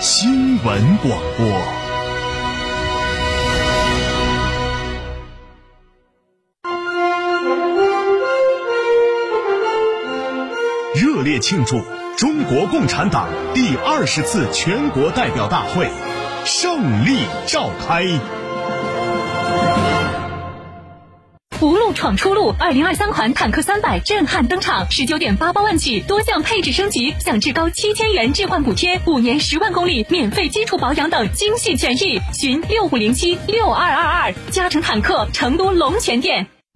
新闻广播。热烈庆祝中国共产党第二十次全国代表大会胜利召开。无路闯出路，二零二三款坦克三百震撼登场，十九点八八万起，多项配置升级，享至高七千元置换补贴，五年十万公里免费基础保养等精细权益。寻六五零七六二二二，加成坦克成都龙泉店。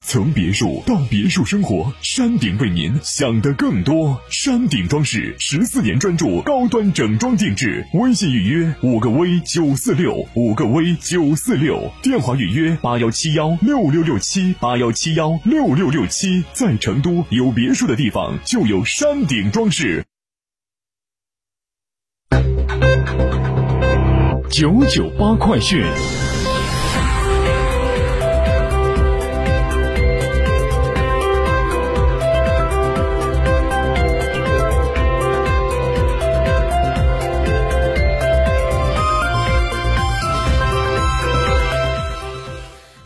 从别墅到别墅生活，山顶为您想的更多。山顶装饰十四年专注高端整装定制，微信预约五个 V 九四六五个 V 九四六，电话预约八幺七幺六六六七八幺七幺六六六七。在成都有别墅的地方就有山顶装饰。九九八快讯。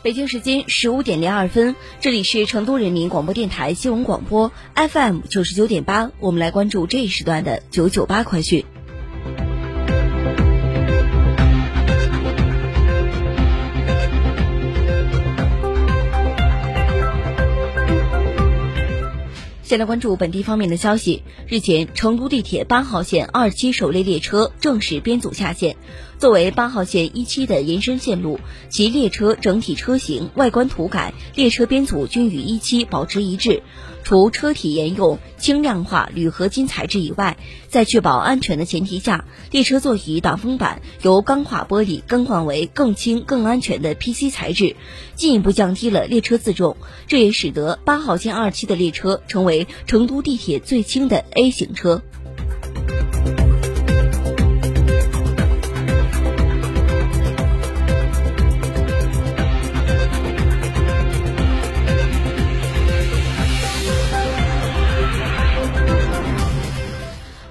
北京时间十五点零二分，这里是成都人民广播电台新闻广播 FM 九十九点八，我们来关注这一时段的九九八快讯。先来关注本地方面的消息。日前，成都地铁八号线二期首列列车正式编组下线。作为八号线一期的延伸线路，其列车整体车型、外观涂改、列车编组均与一期保持一致。除车体沿用轻量化铝合金材质以外，在确保安全的前提下，列车座椅挡风板由钢化玻璃更换为更轻、更安全的 PC 材质，进一步降低了列车自重。这也使得八号线二期的列车成为成都地铁最轻的 A 型车。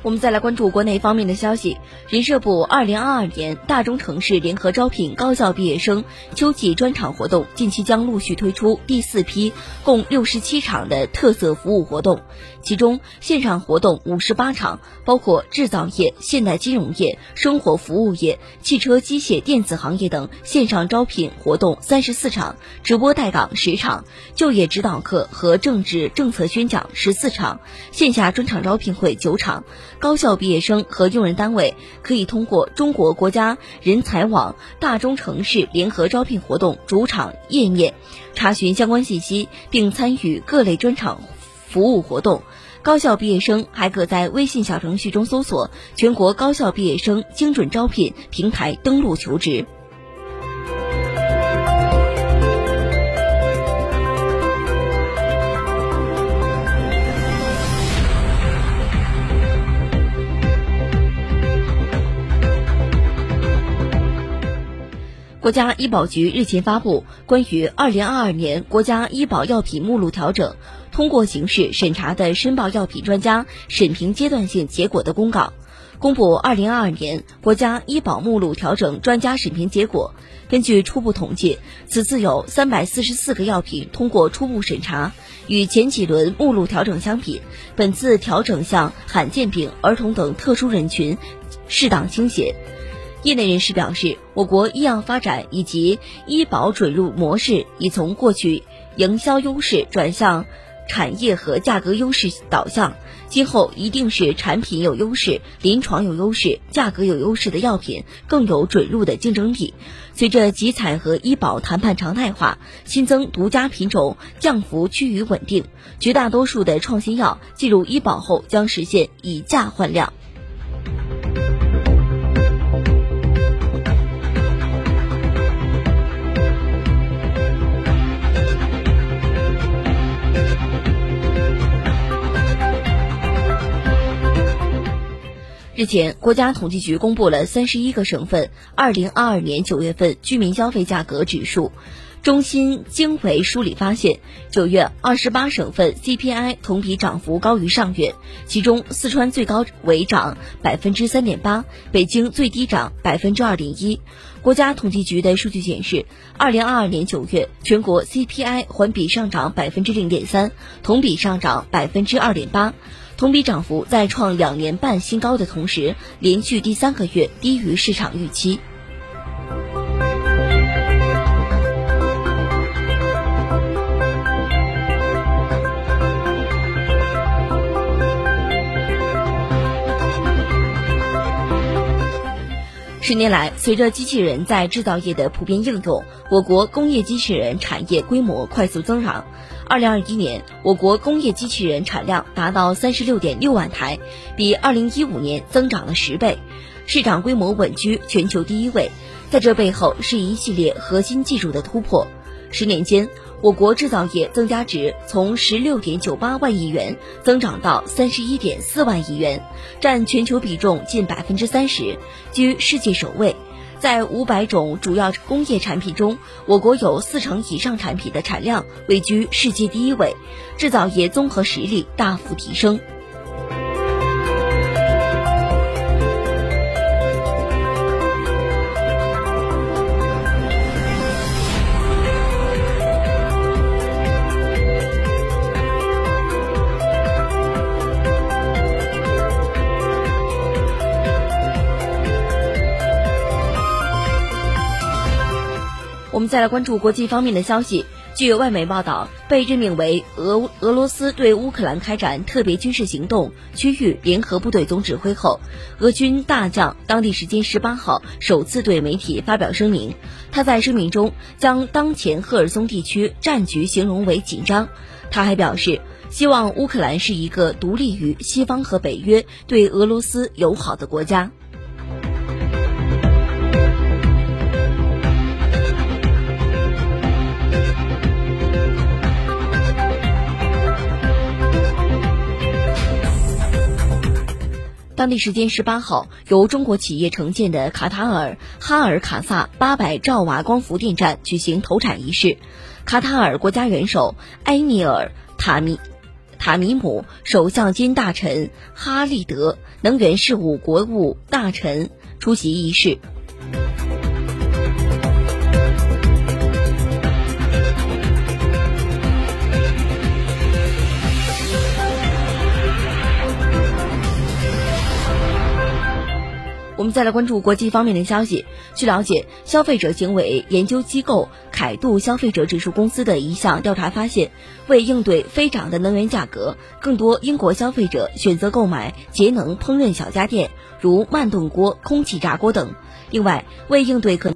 我们再来关注国内方面的消息。人社部二零二二年大中城市联合招聘高校毕业生秋季专场活动，近期将陆续推出第四批，共六十七场的特色服务活动。其中，线上活动五十八场，包括制造业、现代金融业、生活服务业、汽车机械电子行业等线上招聘活动三十四场，直播带岗十场，就业指导课和政治政策宣讲十四场，线下专场招聘会九场。高校毕业生和用人单位可以通过中国国家人才网大中城市联合招聘活动主场页面查询相关信息，并参与各类专场服务活动。高校毕业生还可在微信小程序中搜索“全国高校毕业生精准招聘平台”登录求职。国家医保局日前发布关于二零二二年国家医保药品目录调整通过形式审查的申报药品专家审评阶段性结果的公告，公布二零二二年国家医保目录调整专家审评结果。根据初步统计，此次有三百四十四个药品通过初步审查，与前几轮目录调整相比，本次调整向罕见病、儿童等特殊人群适当倾斜。业内人士表示，我国医药发展以及医保准入模式已从过去营销优势转向产业和价格优势导向，今后一定是产品有优势、临床有优势、价格有优势的药品更有准入的竞争力。随着集采和医保谈判常态化，新增独家品种降幅趋于稳定，绝大多数的创新药进入医保后将实现以价换量。日前，国家统计局公布了三十一个省份二零二二年九月份居民消费价格指数。中心经纬梳理发现，九月二十八省份 CPI 同比涨幅高于上月，其中四川最高为涨百分之三点八，北京最低涨百分之二点一。国家统计局的数据显示，二零二二年九月全国 CPI 环比上涨百分之零点三，同比上涨百分之二点八。同比涨幅在创两年半新高的同时，连续第三个月低于市场预期。十年来，随着机器人在制造业的普遍应用，我国工业机器人产业规模快速增长。二零二一年，我国工业机器人产量达到三十六点六万台，比二零一五年增长了十倍，市场规模稳居全球第一位。在这背后，是一系列核心技术的突破。十年间，我国制造业增加值从十六点九八万亿元增长到三十一点四万亿元，占全球比重近百分之三十，居世界首位。在五百种主要工业产品中，我国有四成以上产品的产量位居世界第一位，制造业综合实力大幅提升。再来关注国际方面的消息。据外媒报道，被任命为俄俄罗斯对乌克兰开展特别军事行动区域联合部队总指挥后，俄军大将当地时间十八号首次对媒体发表声明。他在声明中将当前赫尔松地区战局形容为紧张。他还表示，希望乌克兰是一个独立于西方和北约、对俄罗斯友好的国家。当地时间十八号，由中国企业承建的卡塔尔哈尔卡萨八百兆瓦光伏电站举行投产仪式，卡塔尔国家元首埃米尔塔米塔米姆、首相兼大臣哈利德、能源事务国务大臣出席仪式。我们再来关注国际方面的消息。据了解，消费者行为研究机构凯度消费者指数公司的一项调查发现，为应对飞涨的能源价格，更多英国消费者选择购买节能烹饪小家电，如慢炖锅、空气炸锅等。另外，为应对可